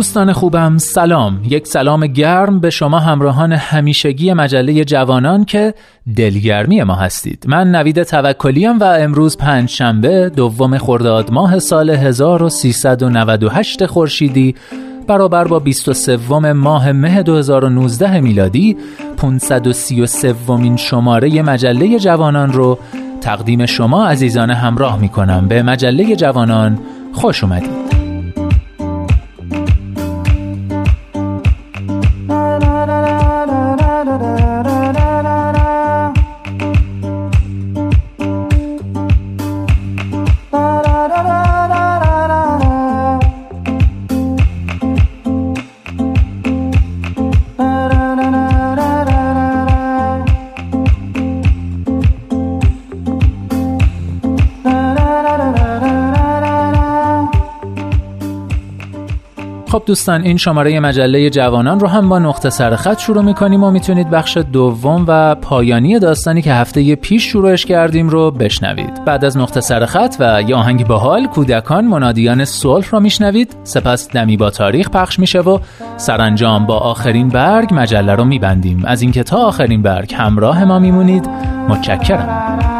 دوستان خوبم سلام. یک سلام گرم به شما همراهان همیشگی مجله جوانان که دلگرمی ما هستید. من نوید توکلیم و امروز پنج شنبه دوم خرداد ماه سال 1398 خورشیدی برابر با 23 ماه مه 2019 میلادی 533 ومین شماره مجله جوانان رو تقدیم شما عزیزان همراه می کنم به مجله جوانان خوش اومدید. خب دوستان این شماره مجله جوانان رو هم با نقطه سرخط شروع می‌کنیم و می‌تونید بخش دوم و پایانی داستانی که هفته پیش شروعش کردیم رو بشنوید. بعد از نقطه سرخط و یه آهنگ باحال کودکان منادیان صلح رو میشنوید. سپس دمی با تاریخ پخش میشه و سرانجام با آخرین برگ مجله رو میبندیم. از اینکه تا آخرین برگ همراه ما میمونید متشکرم.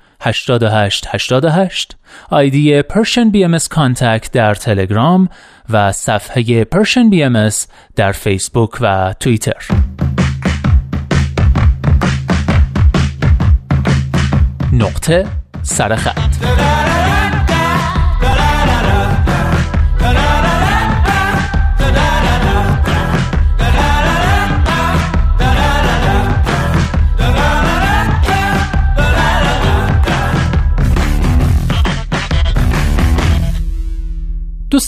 88 88 ID PersianBM contact در تلگرام و صفحه PersianBM در فیسبوک و توییتر. نقطه سرخط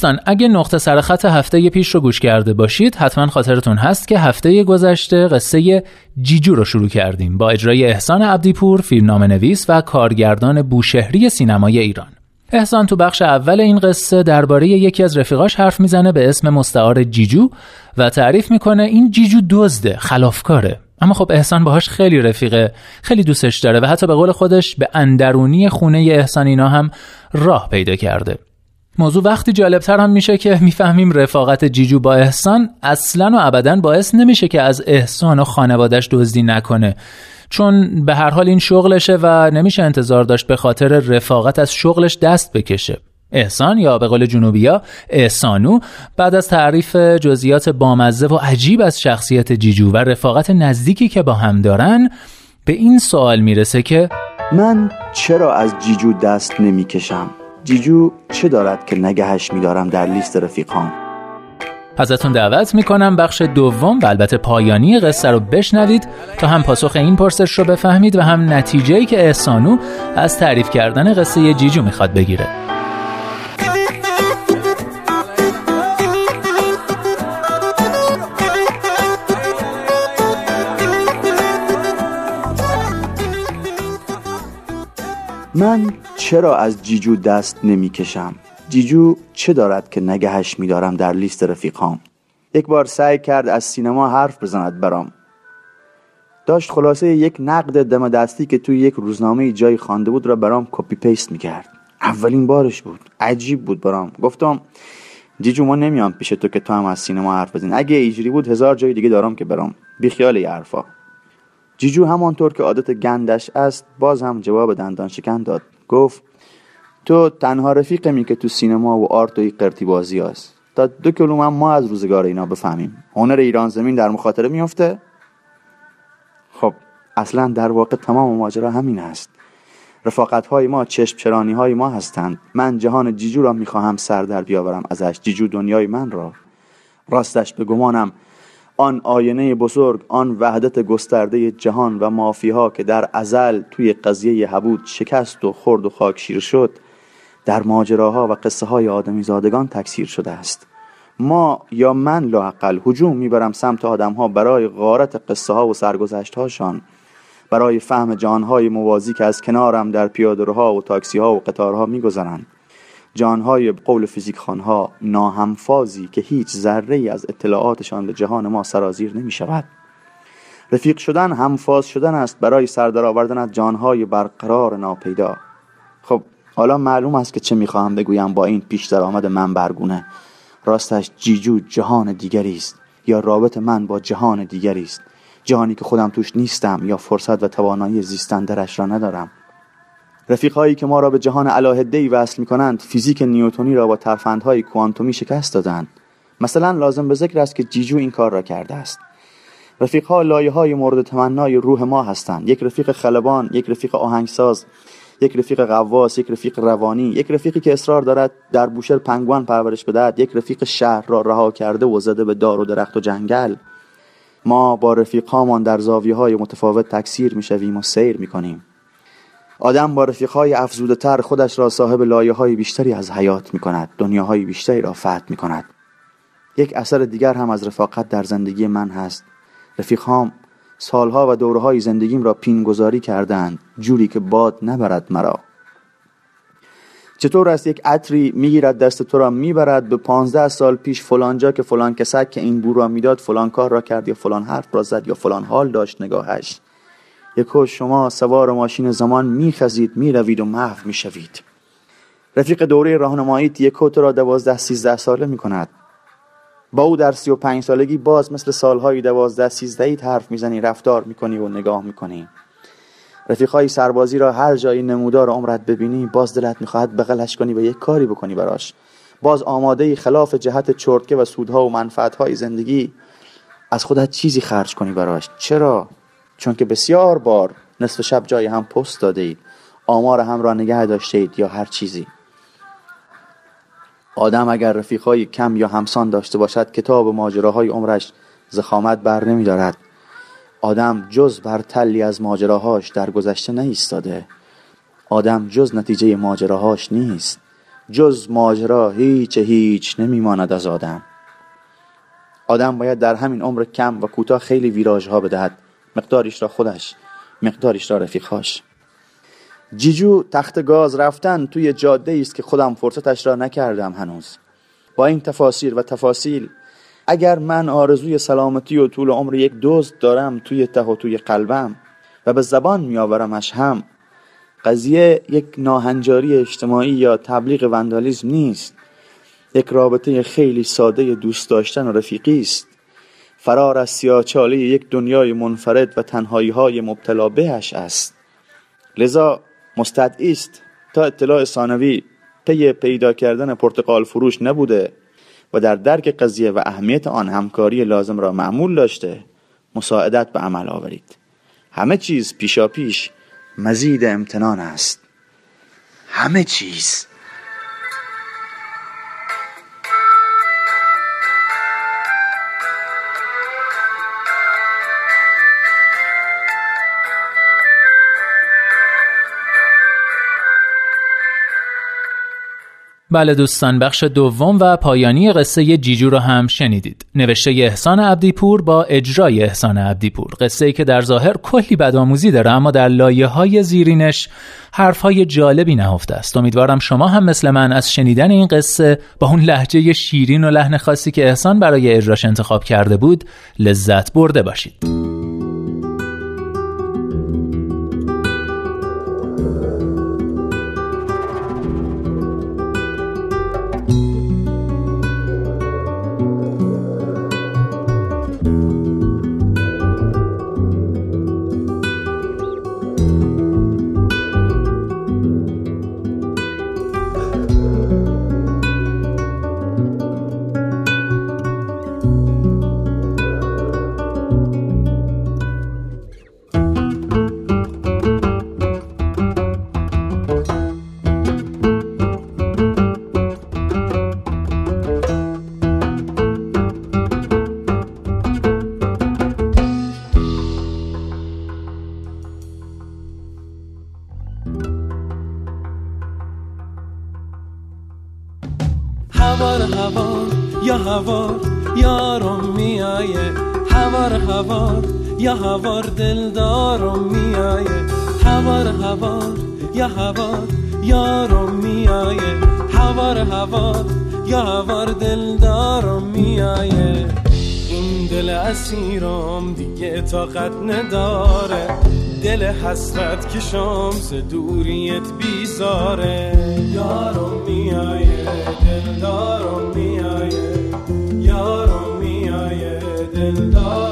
دوستان اگه نقطه سرخط هفته پیش رو گوش کرده باشید حتما خاطرتون هست که هفته گذشته قصه جیجو رو شروع کردیم با اجرای احسان عبدیپور فیلمنامه نویس و کارگردان بوشهری سینمای ایران. احسان تو بخش اول این قصه درباره یکی از رفیقاش حرف می‌زنه به اسم مستعار جیجو و تعریف می‌کنه این جیجو دزده خلافکاره. اما خب احسان باهاش خیلی رفیقه خیلی دوستش داره و حتی به قول خودش به اندرونی خونه احسان اینا هم راه پیدا کرده. موضوع وقتی جالبتر هم میشه که می‌فهمیم رفاقت جیجو با احسان اصلا و ابدا باعث نمیشه که از احسان و خانوادش دزدی نکنه. چون به هر حال این شغلشه و نمیشه انتظار داشت به خاطر رفاقت از شغلش دست بکشه. احسان یا به قول جنوبیا احسانو بعد از تعریف جزئیات بامزه و عجیب از شخصیت جیجو و رفاقت نزدیکی که با هم دارن به این سوال می‌رسه که من چرا از جیجو دست نمی‌کشم؟ جیجو چه دارد که نگهش میدارم در لیست رفیقان؟ ازتون دعوت می‌کنم بخش دوم و البته پایانی قصه رو بشنوید تا هم پاسخ این پرسش رو بفهمید و هم نتیجه‌ای که احسانو از تعریف کردن قصه جیجو می‌خواد بگیره. من چرا از جیجو دست نمی‌کشم؟ جیجو چه دارد که نگهش میدارم در لیست رفیقام؟ یک بار سعی کرد از سینما حرف بزند برام. داشت خلاصه یک نقد دم دستی که توی یک روزنامه جایی خوانده بود را برام copy paste می‌کرد. اولین بارش بود. عجیب بود برام. گفتم جیجو ما نمیام پیش تو که تو هم از سینما حرف بزنی. اگه ایجوری بود هزار جای دیگه دارم که برام. بیخیال این حرفا. جیجو همانطور که عادت گندش است باز هم جواب دندان شکن داد. گفت تو تنها رفیقمی که تو سینما و آرت و قرتی بازی هست. تا دو کلوم ما از روزگار اینا بفهمیم. هنر ایران زمین در مخاطره میفته خب اصلا در واقع تمام ماجرا همین است. رفاقت های ما چشم چرانی های ما هستند. من جهان جیجو را می‌خواهم سر در بیاورم ازش. جیجو دنیای من را. راستش به گمانم. آن آینه بزرگ آن وحدت گسترده جهان و مافیها که در ازل توی قضیه حبود شکست و خرد و خاکشیر شد در ماجراها و قصه های آدمی زادگان تکثیر شده است. ما یا من لاقل هجوم می‌برم سمت آدم ها برای غارت قصه ها و سرگذشت هاشان برای فهم جانهای موازی که از کنارم در پیادرها و تاکسی ها و قطارها میگذرند. جانهای قول فیزیک خانها ناهمفازی که هیچ ذره ای از اطلاعاتشان به جهان ما سرازیر نمی شود رفیق شدن همفاز شدن است برای سردر آوردن از جانهای برقرار ناپیدا. خب حالا معلوم است که چه می‌خواهم بگویم با این پیش درآمد من برگونه راستش جیجو جهان دیگری است یا رابط من با جهان دیگری است. جهانی که خودم توش نیستم یا فرصت و توانایی زیستن درش را ندارم. رفیقهایی که ما را به جهان علاهده ای وصل می کنند فیزیک نیوتونی را با ترفندهای کوانتومی شکست دادند. مثلا لازم به ذکر است که جیجو این کار را کرده است. رفیقها لایه های مورد تمنای روح ما هستند. یک رفیق خلبان یک رفیق آهنگساز یک رفیق قواس یک رفیق روانی یک رفیقی که اصرار دارد در بوشهر پنگوان پرورش بدهد یک رفیق شهر را رها کرده و زده به دار و درخت و جنگل. ما با رفیقهامان در زاویه های متفاوت تکثیر می و سیر می کنیم آدم با رفیقهای افزوده تر خودش را صاحب لایه های بیشتری از حیات می کند دنیاهای بیشتری را فتح می کند یک اثر دیگر هم از رفاقت در زندگی من هست. رفیقهام سالها و دورهای زندگیم را پینگذاری کردند جوری که باد نبرد مرا. چطور است یک عطری می‌گیرد دست تو را می‌برد؟ به پانزده سال پیش فلانجا که فلان کسک که این بو را می‌داد فلان کار را کرد یا فلان حرف را زد یا فلان حال داشت نگاهش. یکو شما سوار ماشین زمان میخزید می‌روید و محو می‌شوید. رفیق دوره راهنماییت یکو تو را دوازده سیزده ساله می‌کند. با او در سی و پنج سالگی باز مثل سالهای دوازده سیزده حرف می‌زنی رفتار می‌کنی و نگاه می‌کنی. رفیقهای سربازی را هر جایی نمودار عمرت ببینی باز دلت می‌خواهد بغلش کنی و یک کاری بکنی براش. باز آماده خلاف جهت چرتکه و سودها و منفعتهای زندگی از خودت چیزی خرج کنی براش. چرا؟ چون که بسیار بار نصف شب جای هم پست داده اید آمار هم را نگه داشته اید یا هر چیزی. آدم اگر رفیقهای کم یا همسان داشته باشد کتاب ماجراهای عمرش زخامت بر نمی دارد آدم جز بر تلی از ماجراهاش در گذشته نیستاده. آدم جز نتیجه ماجراهاش نیست. جز ماجرا هیچ هیچ نمیماند از آدم. آدم باید در همین عمر کم و کوتاه خیلی ویراژ ها بدهد. مقداریش را خودش مقداریش را رفیقهاش. جیجو تخت گاز رفتن توی جاده است که خودم فرصتش را نکردم هنوز. با این تفاسیر و تفاصیل اگر من آرزوی سلامتی و طول عمر یک دوست دارم توی ته و توی قلبم و به زبان میآورمش هم قضیه یک ناهنجاری اجتماعی یا تبلیغ وندالیزم نیست. یک رابطه خیلی ساده دوست داشتن و رفیقی است. فرار از سیاچاله یک دنیای منفرد و تنهایی های مبتلا بهش است. لذا مستدعی است تا اطلاع ثانوی پی پیدا کردن پرتقال فروش نبوده و در درک قضیه و اهمیت آن همکاری لازم را معمول داشته مساعدت به عمل آورید. همه چیز پیشا پیش مزید امتنان است. همه چیز. بله دوستان بخش دوم و پایانی قصه جیجو رو هم شنیدید. نوشته احسان عبدیپور با اجرای احسان عبدیپور. قصه ای که در ظاهر کلی بدآموزی داره اما در لایه های زیرینش حرف های جالبی نهفته است. امیدوارم شما هم مثل من از شنیدن این قصه با اون لحجه شیرین و لحن خاصی که احسان برای اجراش انتخاب کرده بود لذت برده باشید. یا هوار دلدارم میایه هوار هوار یا هوار یارم میایه هوار هوار یا هوار دلدارم میایه این دل اسیرم دیگه طاقت نداره. دل حسرت که شمس دوریت بیزاره. یارم میایه دلدارم میایه یارم میایه میایه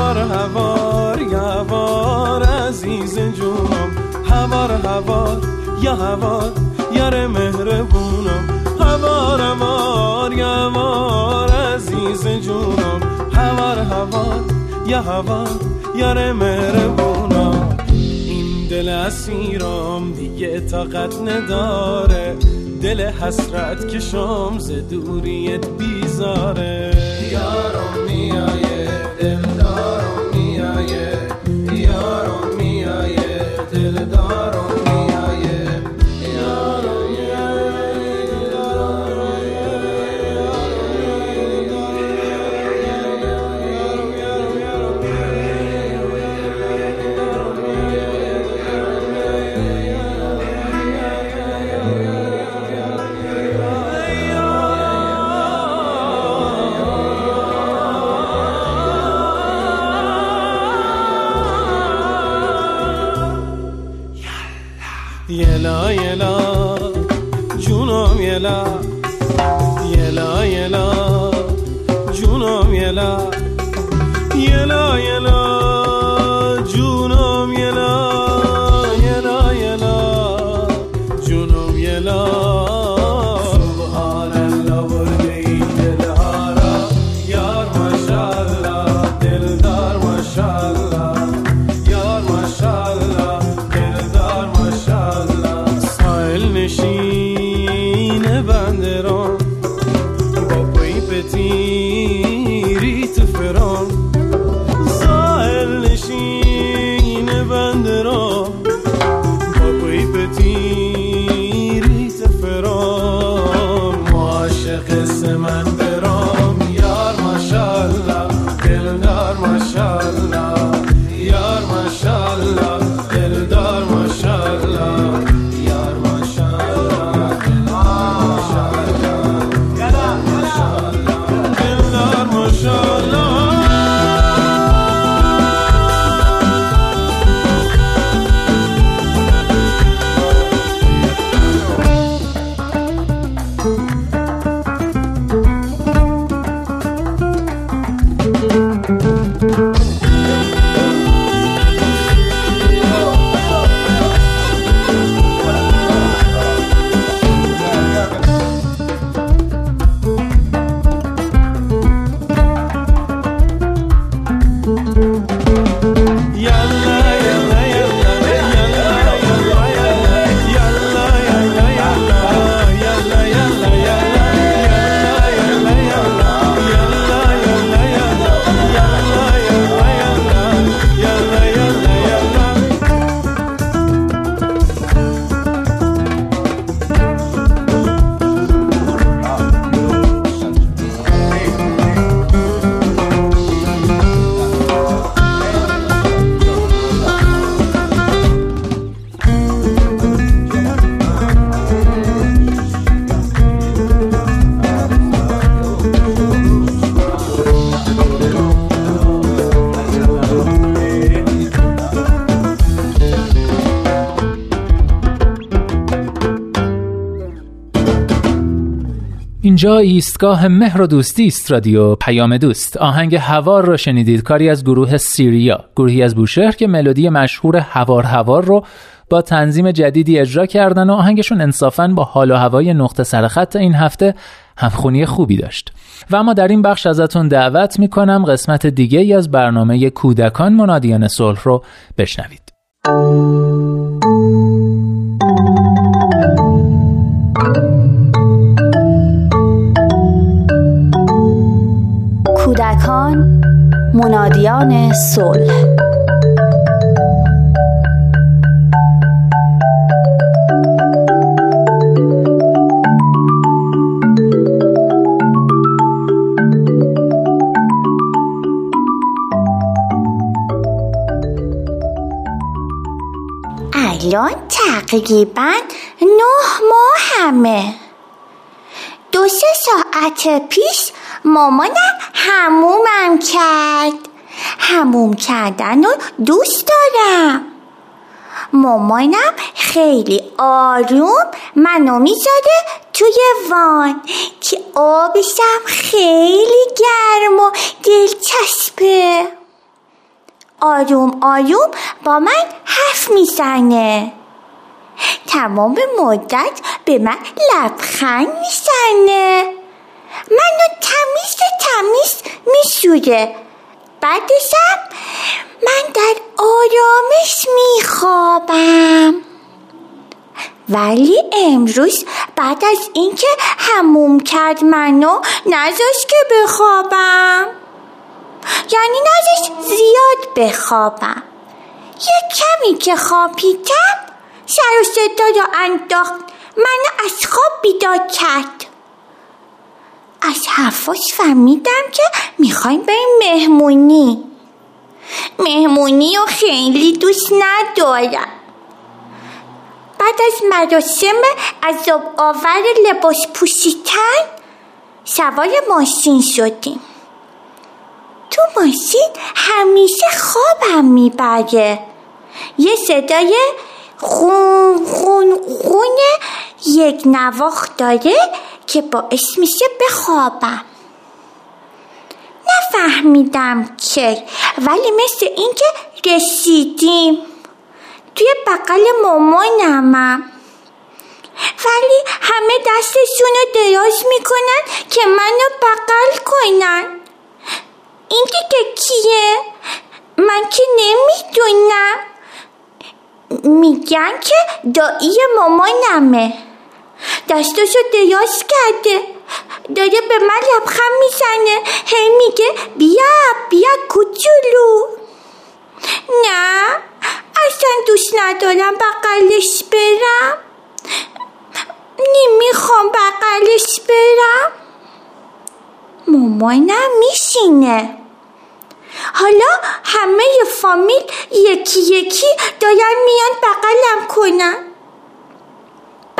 هوار هوار یا هوار عزیز جونم. هوار هوار یا هوار یار مهربونم. هوار هوار یا هوار عزیز جونم. هوار هوار یا هوار یار مهربونم. این دل اسیرم دیگه طاقت نداره. دل حسرت که شمز دوریت بیزاره. یارم میایه میایه یارم میایه دلدارم میایه اینجا ایستگاه مهر و دوستی است رادیو پیام دوست. آهنگ هوار رو شنیدید. کاری از گروه سیریا. گروهی از بوشهر که ملودی مشهور هوار هوار رو با تنظیم جدیدی اجرا کردن و آهنگشون انصافا با حال و هوای نقطه سرخط این هفته همخونی خوبی داشت. و اما در این بخش ازتون دعوت می‌کنم قسمت دیگه ای از برنامه کودکان منادیان صلح رو بشنوید. منادیان صلح. الان تقریبا نه ماه همه. دو سه ساعت پیش مامانم همومم کرد. هموم کردن رو دوست دارم. مامانم خیلی آروم منو می‌ذاره توی وان که آبشم خیلی گرم و دلچسبه. آروم آروم با من حرف می‌زنه. تمام مدت به من لبخند می‌زنه. منو تمیز تمیز میشوره بعدشم من در آرامش میخوابم. ولی امروز بعد از اینکه هموم کرد منو نذاشت که بخوابم. یعنی نذاشت زیاد بخوابم. یه کمی که خوابیدم سر و صدا را انداخت. منو از خواب بیدار کرد. از حرفاش فهمیدم که می‌خوایم بریم مهمونی. مهمونی رو خیلی دوست ندارم. بعد از مراسم عذاب آور لباس پوشیدن سوار ماشین شدیم. تو ماشین همیشه خوابم می‌بره. یه صدای خون خون خون یک نواخت داره که باعث میشه بخوابم. نفهمیدم که ولی مثل اینکه رسیدیم. توی بغل مامانمم ولی همه دستشون رو دراز می‌کنن که منو بغل کنن. این دیگه کیه؟ من که نمی‌دونم. میگن که دایی مامانمه. دستشو دراز کرده. داره به من لبخند می‌زنه. هی میگه بیا بیا کوچولو. نه اصلا دوست ندارم بغلش برم. نمی‌خوام بغلش برم. مامانم میشینه حالا همه فامیل یکی یکی دارن میان بغلم کنن.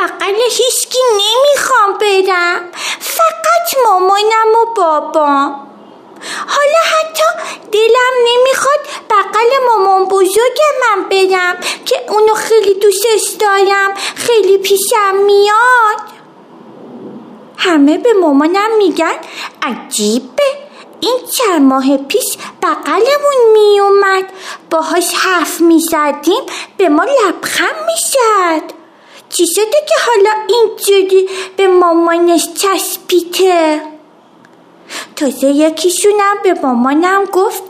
بغل هیچکی نمی‌خوام برم. فقط مامانم و بابام. حالا حتی دلم نمی‌خواد بغل مامان بزرگ من برم که اونو خیلی دوستش دارم. خیلی پیشم میاد. همه به مامانم میگن عجیبه. این چند ماه پیش بغلمون میومد. باهاش حرف می‌زدیم به ما لبخند می‌شد چی شده که حالا اینجوری به مامانش چسبیده؟ تازه یکیشونم به مامانم گفت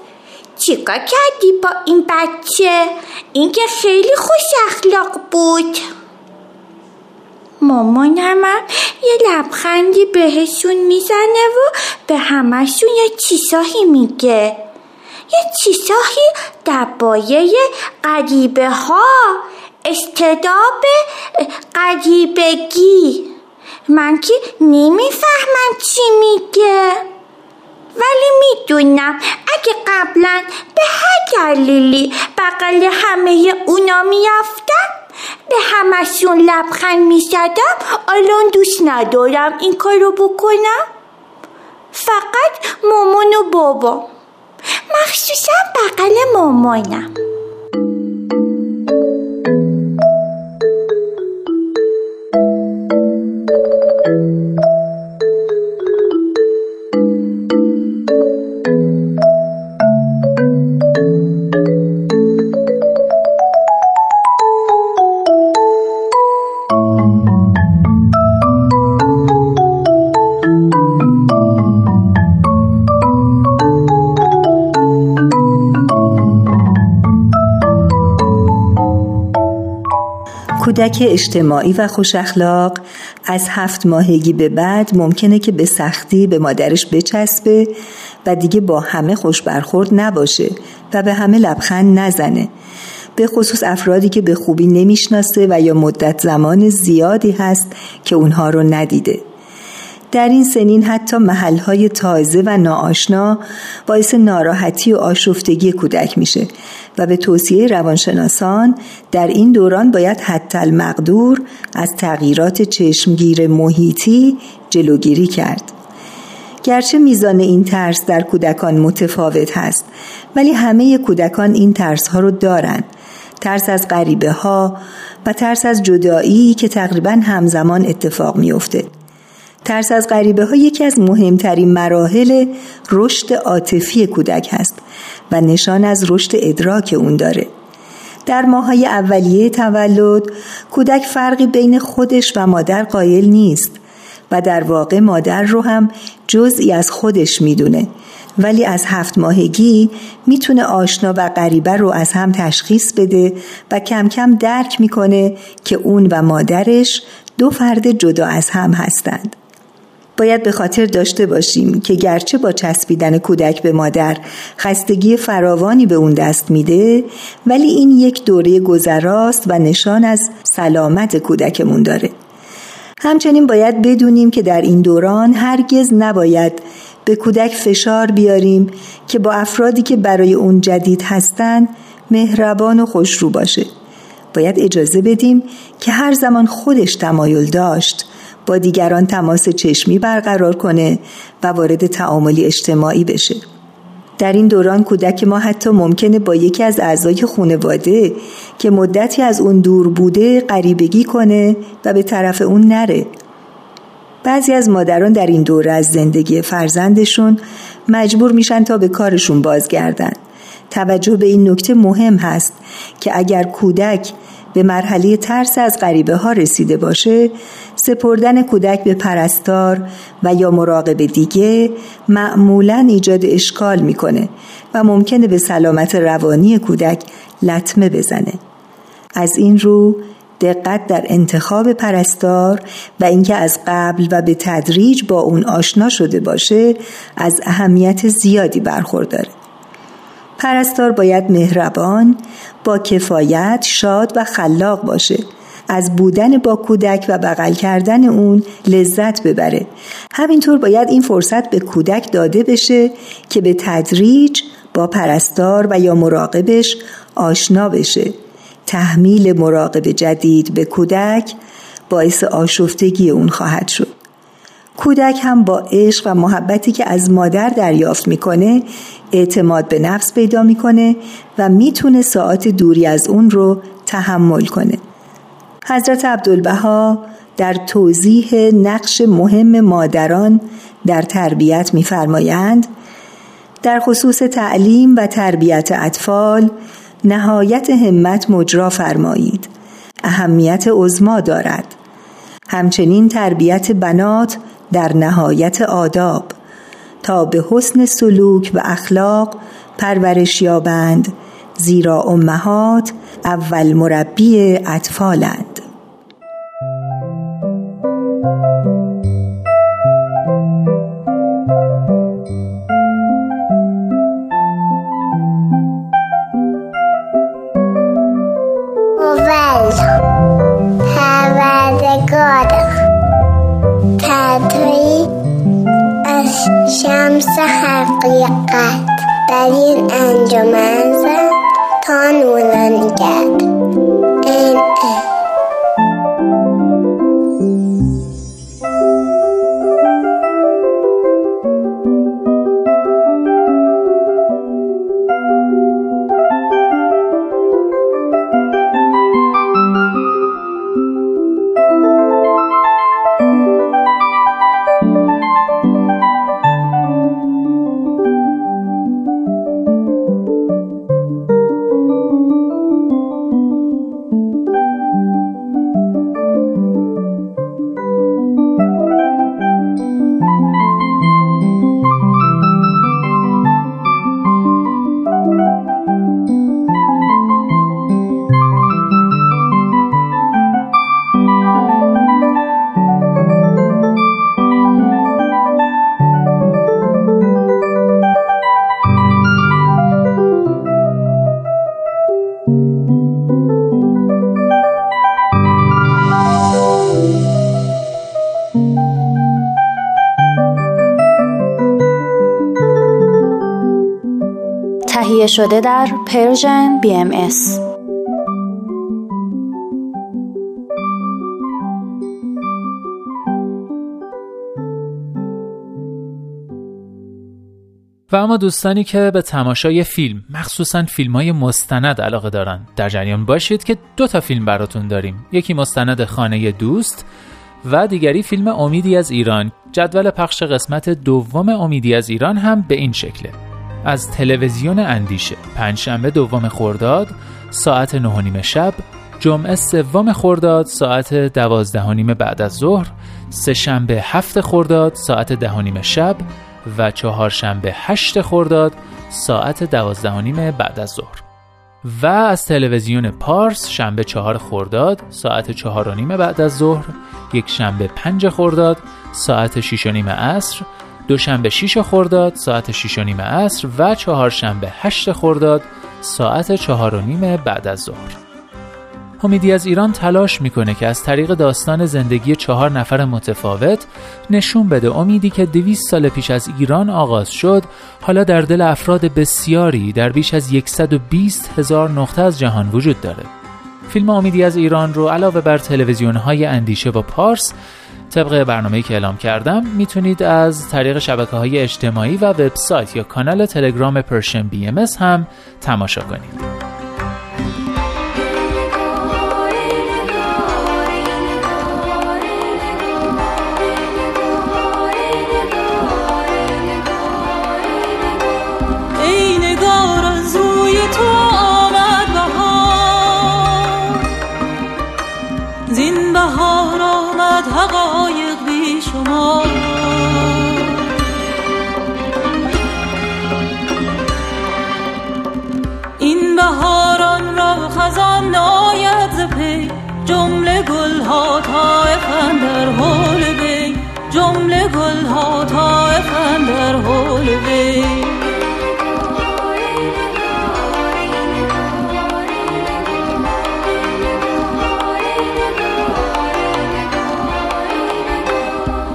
چیکار کردی با این بچه؟ این که خیلی خوش اخلاق بود. مامانم یه لبخندی بهشون می‌زنه و به همشون یه چیزایی میگه. یه چیزایی در بایه قریبه ها استداب قریبگی. من که نمی‌فهمم چی میگه. ولی می‌دونم اگه قبلا به هر دلیلی بغل همه اونا میافتم به همشون لبخند می‌زدم الان دوست ندارم این کارو بکنم. فقط مامان و بابا مخصوصا بغل مامانم. کودک اجتماعی و خوش اخلاق از هفت ماهگی به بعد ممکنه که به سختی به مادرش بچسبه و دیگه با همه خوش برخورد نباشه و به همه لبخند نزنه. به خصوص افرادی که به خوبی نمی‌شناسه و یا مدت زمان زیادی هست که اونها رو ندیده. در این سنین حتی محلهای تازه و ناآشنا باعث ناراحتی و آشفتگی کودک میشه. و به توصیه روانشناسان در این دوران باید حتی المقدور از تغییرات چشمگیر محیطی جلوگیری کرد. گرچه میزان این ترس در کودکان متفاوت هست ولی همه کودکان این ترس ها رو دارن ترس از غریبه ها و ترس از جدایی که تقریبا همزمان اتفاق میافته. ترس از غریبه ها یکی از مهمترین مراحل رشد عاطفی کودک هست و نشان از رشد ادراک اون داره. در ماهای اولیه تولد کودک فرقی بین خودش و مادر قائل نیست و در واقع مادر رو هم جزئی از خودش می‌دونه. ولی از هفت ماهگی می‌تونه آشنا و غریبه رو از هم تشخیص بده و کم کم درک می‌کنه که اون و مادرش دو فرد جدا از هم هستند. باید به خاطر داشته باشیم که گرچه با چسبیدن کودک به مادر خستگی فراوانی به اون دست میده ولی این یک دوره گذراست و نشان از سلامت کودکمون داره. همچنین باید بدونیم که در این دوران هرگز نباید به کودک فشار بیاریم که با افرادی که برای اون جدید هستند مهربان و خوشرو باشه. باید اجازه بدیم که هر زمان خودش تمایل داشت با دیگران تماس چشمی برقرار کنه و وارد تعاملی اجتماعی بشه. در این دوران کودک ما حتی ممکنه با یکی از اعضای خانواده که مدتی از اون دور بوده غریبگی کنه و به طرف اون نره. بعضی از مادران در این دوره از زندگی فرزندشون مجبور میشن تا به کارشون بازگردن. توجه به این نکته مهم هست که اگر کودک به مرحله ترس از غریبه ها رسیده باشه سپردن کودک به پرستار و یا مراقب دیگه معمولا ایجاد اشکال می‌کنه و ممکنه به سلامت روانی کودک لطمه بزنه. از این رو دقت در انتخاب پرستار و اینکه از قبل و به تدریج با اون آشنا شده باشه از اهمیت زیادی برخورداره. پرستار باید مهربان با کفایت شاد و خلاق باشه. از بودن با کودک و بغل کردن اون لذت ببره. همینطور باید این فرصت به کودک داده بشه که به تدریج با پرستار و یا مراقبش آشنا بشه. تحمیل مراقب جدید به کودک باعث آشفتگی اون خواهد شد. کودک هم با عشق و محبتی که از مادر دریافت می‌کنه اعتماد به نفس پیدا می‌کنه و می‌تونه ساعت دوری از اون رو تحمل کنه. حضرت عبدالبها در توضیح نقش مهم مادران در تربیت میفرمایند در خصوص تعلیم و تربیت اطفال نهایت همت مجرا فرمایید. اهمیت عظما دارد. همچنین تربیت بنات در نهایت آداب تا به حسن سلوک و اخلاق پرورش یابند زیرا امهات اول مربی اطفالند. شده در پرژن BMS و اما دوستانی که به تماشای فیلم مخصوصا فیلم های مستند علاقه دارن در جریان باشید که دو تا فیلم براتون داریم. یکی مستند خانه دوست و دیگری فیلم امیدی از ایران. جدول پخش قسمت دوم امیدی از ایران هم به این شکله. از تلویزیون اندیشه. پنجشنبه دوم خرداد ساعت نه و نیم شب. جمعه سوم خرداد ساعت دوازده و نیم بعد از ظهر. سهشنبه هفت خرداد ساعت ده نیم شب. و چهارشنبه هشت خرداد ساعت دوازده و نیم بعد از ظهر. و از تلویزیون پارس شنبه چهار خرداد ساعت چهار و نیم بعد از ظهر. یک شنبه پنج خرداد ساعت شیش و نیم عصر. دوشنبه شیش خرداد ساعت شیش و نیم عصر و چهارشنبه هشت خرداد ساعت چهار و نیم بعد از ظهر. امیدی از ایران تلاش می‌کنه که از طریق داستان زندگی چهار نفر متفاوت نشون بده امیدی که دویست سال پیش از ایران آغاز شد حالا در دل افراد بسیاری در بیش از 120 هزار نقطه از جهان وجود داره. فیلم امیدی از ایران رو علاوه بر تلویزیون های اندیشه و پارس طبق برنامه‌ای که اعلام کردم می‌تونید از طریق شبکه های اجتماعی و وبسایت یا کانال تلگرام پرشن بی ام هم تماشا کنید.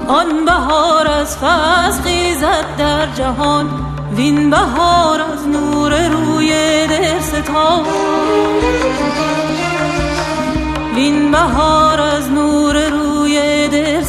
آن بهار از فصل خیزد در جهان وین بهار از نور روی دل ستان وین بهار از نور روی دل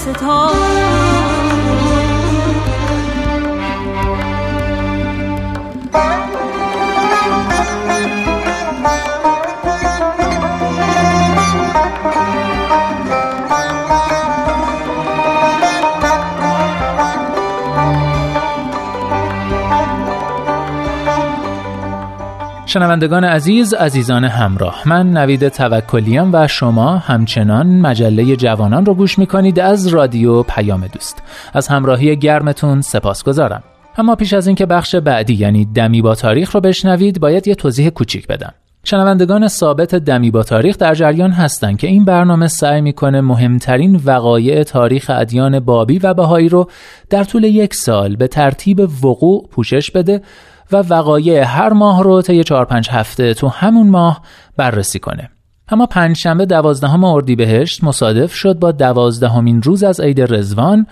شنوندگان عزیز عزیزان همراه من نوید توکلیام و شما همچنان مجله جوانان رو گوش می‌کنید از رادیو پیام دوست. از همراهی گرمتون سپاس گذارم اما پیش از اینکه بخش بعدی یعنی دمی با تاریخ رو بشنوید باید یه توضیح کوچیک بدم. شنوندگان ثابت دمی با تاریخ در جریان هستند که این برنامه سعی می‌کنه مهمترین وقایع تاریخ ادیان بابی و بهایی رو در طول یک سال به ترتیب وقوع پوشش بده و وقایع هر ماه رو طی 4 5 هفته تو همون ماه بررسی کنه. اما پنجشنبه دوازدهم اردیبهشت مصادف شد با دوازدهمین روز از عید رزوان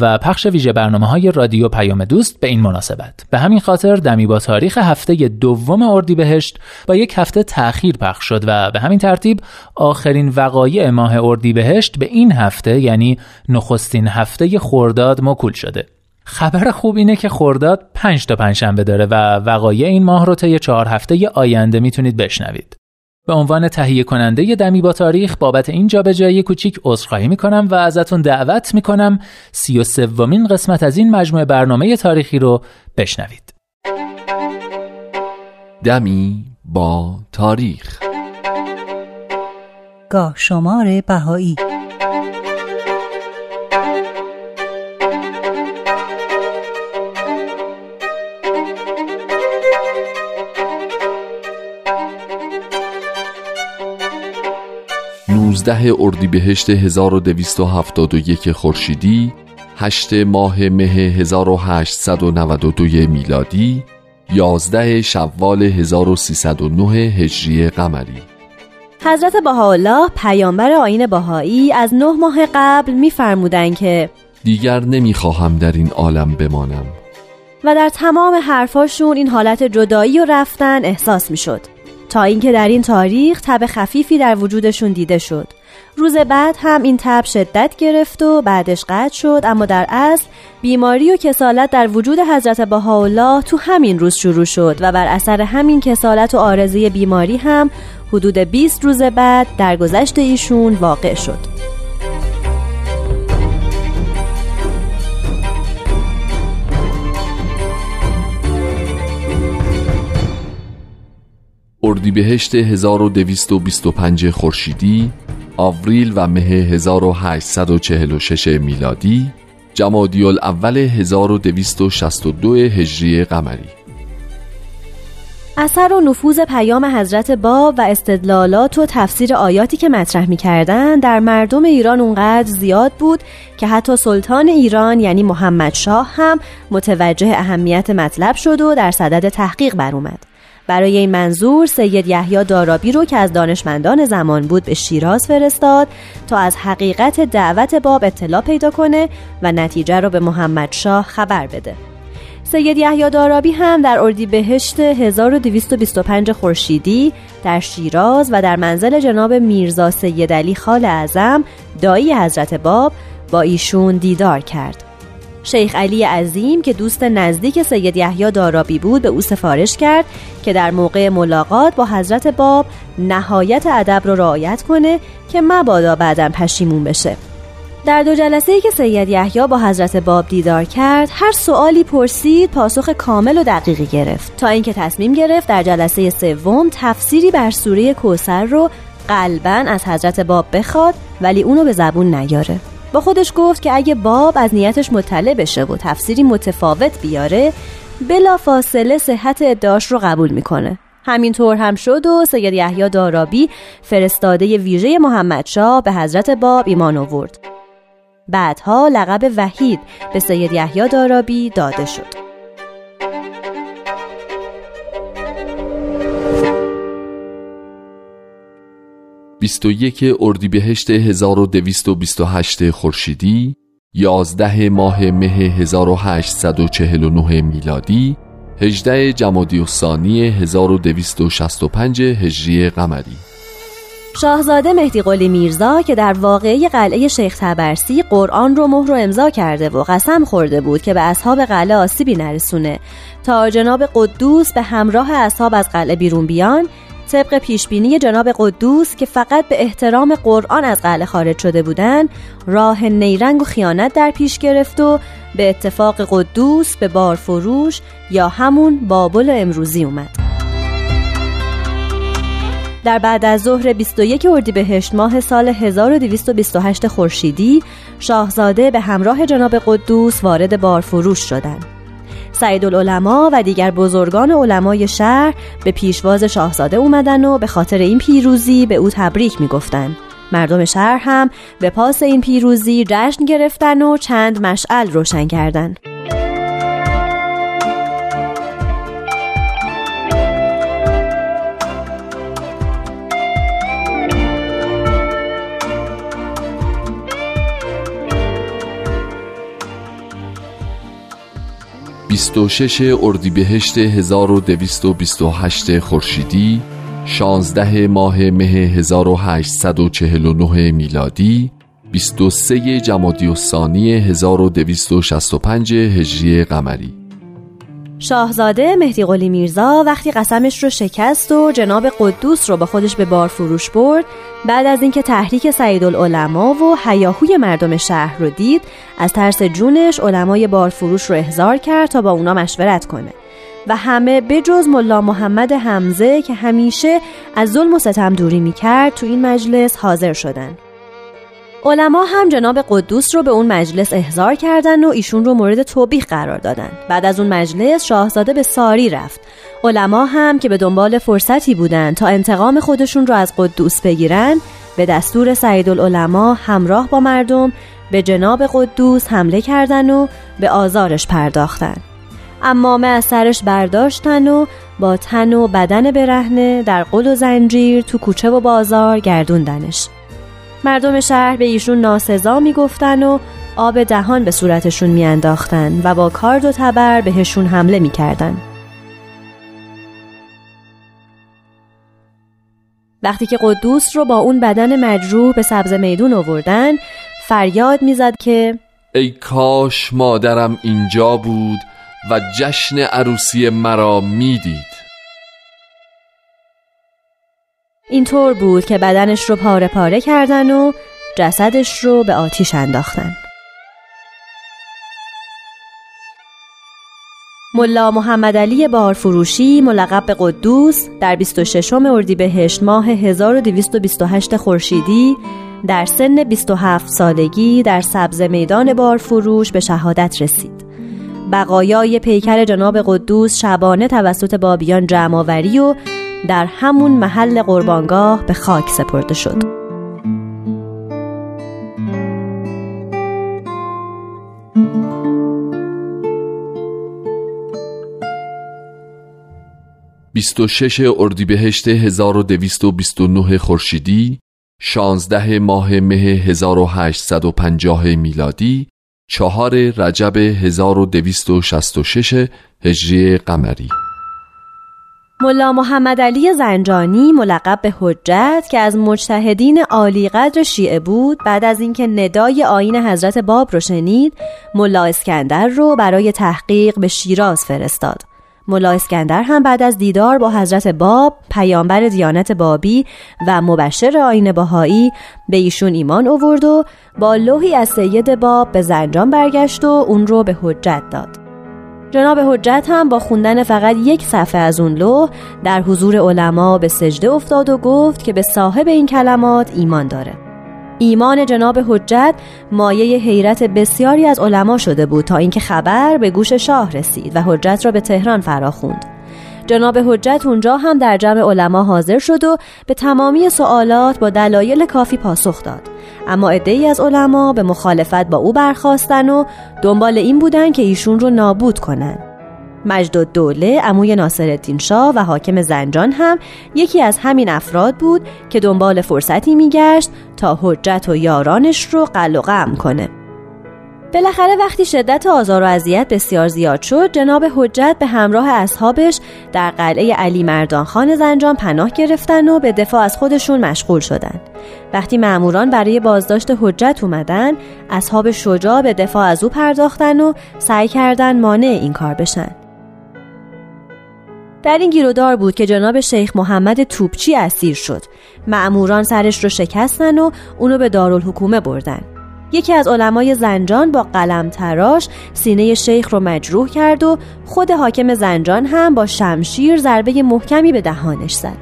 و پخش ویژه برنامه های رادیو پیام دوست به این مناسبت به همین خاطر دمی با تاریخ هفته دوم اردیبهشت با یک هفته تأخیر پخش شد و به همین ترتیب آخرین وقایع ماه اردیبهشت به این هفته یعنی نخستین هفته خرداد مکول شده خبر خوب اینه که خرداد 5 تا پنجشنبه داره و وقایع این ماه رو طی چهار هفته آینده می‌تونید بشنوید. به عنوان تهیه کننده دمی با تاریخ بابت این جابجایی کوچیک عذرخواهی می‌کنم و ازتون دعوت می‌کنم سی و سومین قسمت از این مجموعه برنامه تاریخی رو بشنوید. دمی با تاریخ گاه شمار بهایی نوزده اردیبهشت 1271 خورشیدی 8 ماه مه 1892 میلادی 11 شوال 1309 هجری قمری. حضرت بهاءالله پیامبر آیین بهایی از نه ماه قبل میفرمودند که دیگر نمی‌خواهم در این عالم بمانم. و در تمام حرفاشون این حالت جدایی و رفتن احساس می شد تا اینکه در این تاریخ تب خفیفی در وجودشون دیده شد. روز بعد هم این تب شدت گرفت و بعدش قطع شد اما در اصل بیماری و کسالت در وجود حضرت بهاءالله تو همین روز شروع شد و بر اثر همین کسالت و آرزه بیماری هم حدود 20 روز بعد در گذشت ایشون واقع شد. اردیبهشت 1225 خورشیدی آوریل و مه 1846 میلادی جمادی الاول 1262 هجری قمری اثر و نفوذ پیام حضرت باب و استدلالات و تفسیر آیاتی که مطرح می کردن در مردم ایران اونقدر زیاد بود که حتی سلطان ایران یعنی محمد شاه هم متوجه اهمیت مطلب شد و در صدد تحقیق بر اومد. برای این منظور سید یحیی دارابی رو که از دانشمندان زمان بود به شیراز فرستاد تا از حقیقت دعوت باب اطلاع پیدا کنه و نتیجه رو به محمد شاه خبر بده. سید یحیی دارابی هم در اردیبهشت 1225 خورشیدی در شیراز و در منزل جناب میرزا سید علی خال اعظم دایی حضرت باب با ایشون دیدار کرد. شیخ علی عظیم که دوست نزدیک سید یحیی دارابی بود به او سفارش کرد که در موقع ملاقات با حضرت باب نهایت ادب رو رعایت کنه که مبادا بعدا پشیمون بشه. در دو جلسه ای که سید یحیی با حضرت باب دیدار کرد هر سوالی پرسید پاسخ کامل و دقیقی گرفت. تا اینکه تصمیم گرفت در جلسه سوم تفسیری بر سوره کوسر رو قلبا از حضرت باب بخواد ولی اونو به زبون نیاره. با خودش گفت که اگه باب از نیتش مطلع بشه و تفسیری متفاوت بیاره بلا فاصله صحت ادعاش رو قبول می‌کنه. همینطور هم شد و سید یحیی دارابی فرستاده ویژه محمد شاه به حضرت باب ایمان آورد. بعدها لقب وحید به سید یحیی دارابی داده شد. 21 اردیبهشت 1228 خورشیدی 11 ماه مه 1849 میلادی 18 جمادی الثانی 1265 هجری قمری. شاهزاده مهدی قلی میرزا که در واقعه قلعه شیخ تبرسی قرآن رو مهر و امضا کرده و قسم خورده بود که به اصحاب قلعه آسیبی نرسونه. تا جناب قدوس به همراه اصحاب از قلعه بیرون بیان طبق پیشبینی جناب قدوس که فقط به احترام قرآن از قلعه خارج شده بودند راه نیرنگ و خیانت در پیش گرفت و به اتفاق قدوس به بارفروش یا همون بابل امروزی اومد در بعد از ظهر 21 اردیبهشت ماه سال 1228 خورشیدی شاهزاده به همراه جناب قدوس وارد بارفروش شدند. سعید العلماء و دیگر بزرگان علمای شهر به پیشواز شاهزاده اومدن و به خاطر این پیروزی به او تبریک می‌گفتند. مردم شهر هم به پاس این پیروزی جشن گرفتن و چند مشعل روشن کردند. 26 اردیبهشت 1228 خورشیدی 16 ماه مه 1849 میلادی 23 جمادی الثانی 1265 هجری قمری. شاهزاده مهدی قلی میرزا وقتی قسمش رو شکست و جناب قدوس رو با خودش به بار فروش برد بعد از اینکه تحریک سعید العلماء و حیاهوی مردم شهر رو دید از ترس جونش علمای بار فروش رو احضار کرد تا با اونا مشورت کنه. و همه بجز ملا محمد حمزه که همیشه از ظلم و ستم دوری می‌کرد تو این مجلس حاضر شدن. علما هم جناب قدوس رو به اون مجلس احضار کردن و ایشون رو مورد توبیخ قرار دادن. بعد از اون مجلس شاهزاده به ساری رفت. علما هم که به دنبال فرصتی بودن تا انتقام خودشون رو از قدوس بگیرن به دستور سعید العلماء همراه با مردم به جناب قدوس حمله کردن و به آزارش پرداختن. امامه از سرش برداشتن و با تن و بدن برهنه در قل و زنجیر تو کوچه و بازار گردوندنش. مردم شهر به ایشون ناسزا می‌گفتن و آب دهان به صورتشون میانداختن و با کارد و تبر بهشون حمله می‌کردن. وقتی که قدوس رو با اون بدن مجروح به سبز میدون آوردن فریاد می‌زد که ای کاش مادرم اینجا بود و جشن عروسی مرا می‌دید اینطور بود که بدنش رو پاره پاره کردن و جسدش رو به آتیش انداختن ملا محمد علی بارفروشی ملقب به قدوس در 26 اردیبهشت ماه 1228 خورشیدی در سن 27 سالگی در سبز میدان بارفروش به شهادت رسید. بقایای پیکر جناب قدوس شبانه توسط بابیان جمعآوری و در همون محل قربانگاه به خاک سپرده شد. شش اردیبهشت 1229 خورشیدی 16 ماه مه 1850 میلادی چهار رجب 1266 هجری قمری ملا محمد علی زنجانی ملقب به حجت که از مجتهدین عالی قدر شیعه بود. بعد از اینکه ندای آین حضرت باب رو شنید ملا اسکندر رو برای تحقیق به شیراز فرستاد. ملا اسکندر هم بعد از دیدار با حضرت باب پیامبر دیانت بابی و مبشر آین باهایی به ایشون ایمان آورد و با لوحی از سید باب به زنجان برگشت و اون رو به حجت داد. جناب حجت هم با خوندن فقط یک صفحه از اون لوح در حضور علما به سجده افتاد و گفت که به صاحب این کلمات ایمان داره ایمان جناب حجت مایه حیرت بسیاری از علما شده بود تا اینکه خبر به گوش شاه رسید و حجت را به تهران فراخوند. جناب حجت اونجا هم در جمع علما حاضر شد و به تمامی سوالات با دلایل کافی پاسخ داد. اما عدهای از علما به مخالفت با او برخواستن و دنبال این بودن که ایشون رو نابود کنن. مجد دوله اموی ناصرالدین شاه و حاکم زنجان هم یکی از همین افراد بود که دنبال فرصتی میگشت تا حجت و یارانش رو قل و غم کنه بالاخره وقتی شدت آزار و اذیت بسیار زیاد شد جناب حجت به همراه اصحابش در قلعه علی مردان خان زنجان پناه گرفتن و به دفاع از خودشون مشغول شدند. وقتی ماموران برای بازداشت حجت اومدن اصحاب شجاع به دفاع از او پرداختن و سعی کردن مانع این کار بشن. در این گیرودار بود که جناب شیخ محمد توپچی اسیر شد. معموران سرش رو شکستن و اونو به دارالحکومه بردن. یکی از علمای زنجان با قلم تراش سینه شیخ رو مجروح کرد و خود حاکم زنجان هم با شمشیر ضربه محکمی به دهانش زد.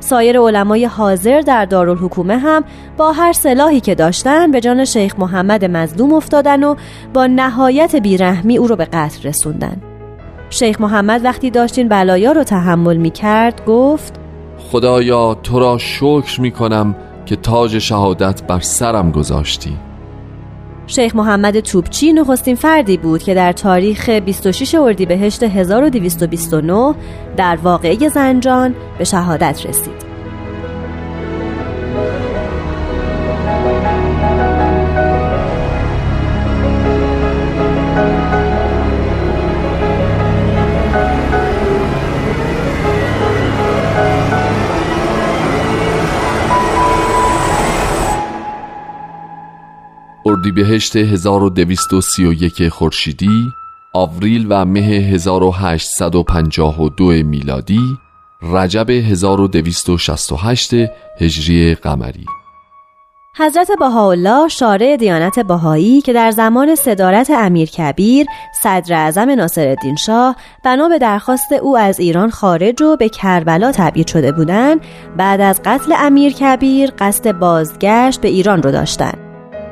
سایر علمای حاضر در دارالحکومه هم با هر سلاحی که داشتن به جان شیخ محمد مظلوم افتادن و با نهایت بیرحمی او رو به قتل رسوندن. شیخ محمد وقتی داشتین بلایا رو تحمل می کرد گفت خدایا تو را شکر می کنم که تاج شهادت بر سرم گذاشتی. شیخ محمد توپچی نخستین فردی بود که در تاریخ 26 اردیبهشت 1229 در واقعه زنجان به شهادت رسید. اردیبهشت 1231 خورشیدی آوریل و مه 1852 میلادی رجب 1268 هجری قمری. حضرت بهاءالله شارع دیانت بهایی که در زمان صدارت امیر کبیر صدر اعظم ناصرالدین شاه بنا به درخواست او از ایران خارج و به کربلا تبعید شده بودند بعد از قتل امیر کبیر قصد بازگشت به ایران رو داشتند.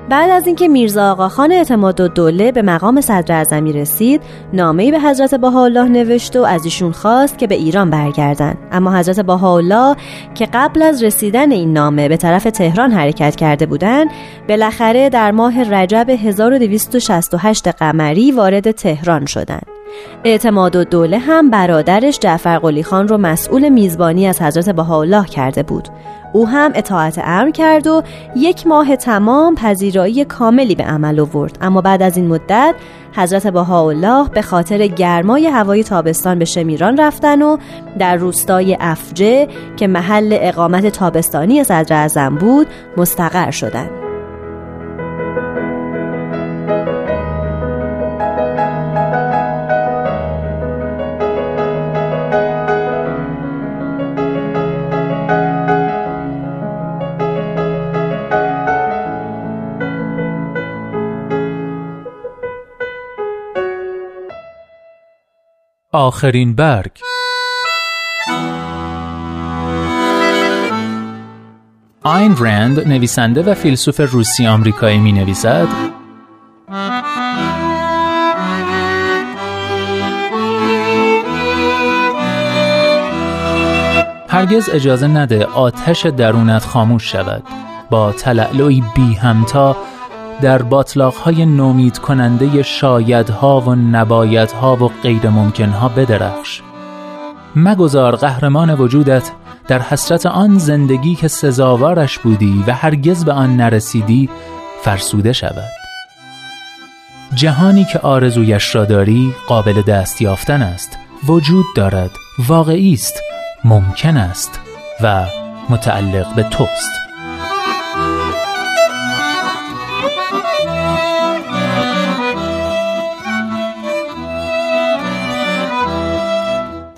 بعد از اینکه میرزا آقاخان اعتماد و دوله به مقام صدر اعظمی رسید نامه‌ای به حضرت بهاءالله نوشت و از ایشون خواست که به ایران برگردند. اما حضرت بهاءالله که قبل از رسیدن این نامه به طرف تهران حرکت کرده بودند بالاخره در ماه رجب 1268 قمری وارد تهران شدند. اعتماد و دوله هم برادرش جعفر قلی خان رو مسئول میزبانی از حضرت بهاءالله کرده بود. او هم اطاعت امر کرد و یک ماه تمام پذیرایی کاملی به عمل آورد. اما بعد از این مدت حضرت بهاءالله به خاطر گرمای هوای تابستان به شمیران رفتن و در روستای افجه که محل اقامت تابستانی صدر اعظم بود مستقر شدند. آخرین برگ. آین رند نویسنده و فیلسوف روسی آمریکایی می نویسد هرگز اجازه نده آتش درونت خاموش شود. با تلعلوی بی همتا در باطلاقهای نومید کننده شایدها و نبایدها و غیر ممکنها بدرخش. مگذار قهرمان وجودت در حسرت آن زندگی که سزاوارش بودی و هرگز به آن نرسیدی فرسوده شود. جهانی که آرزویش را داری قابل دست یافتن است وجود دارد واقعی است ممکن است و متعلق به توست.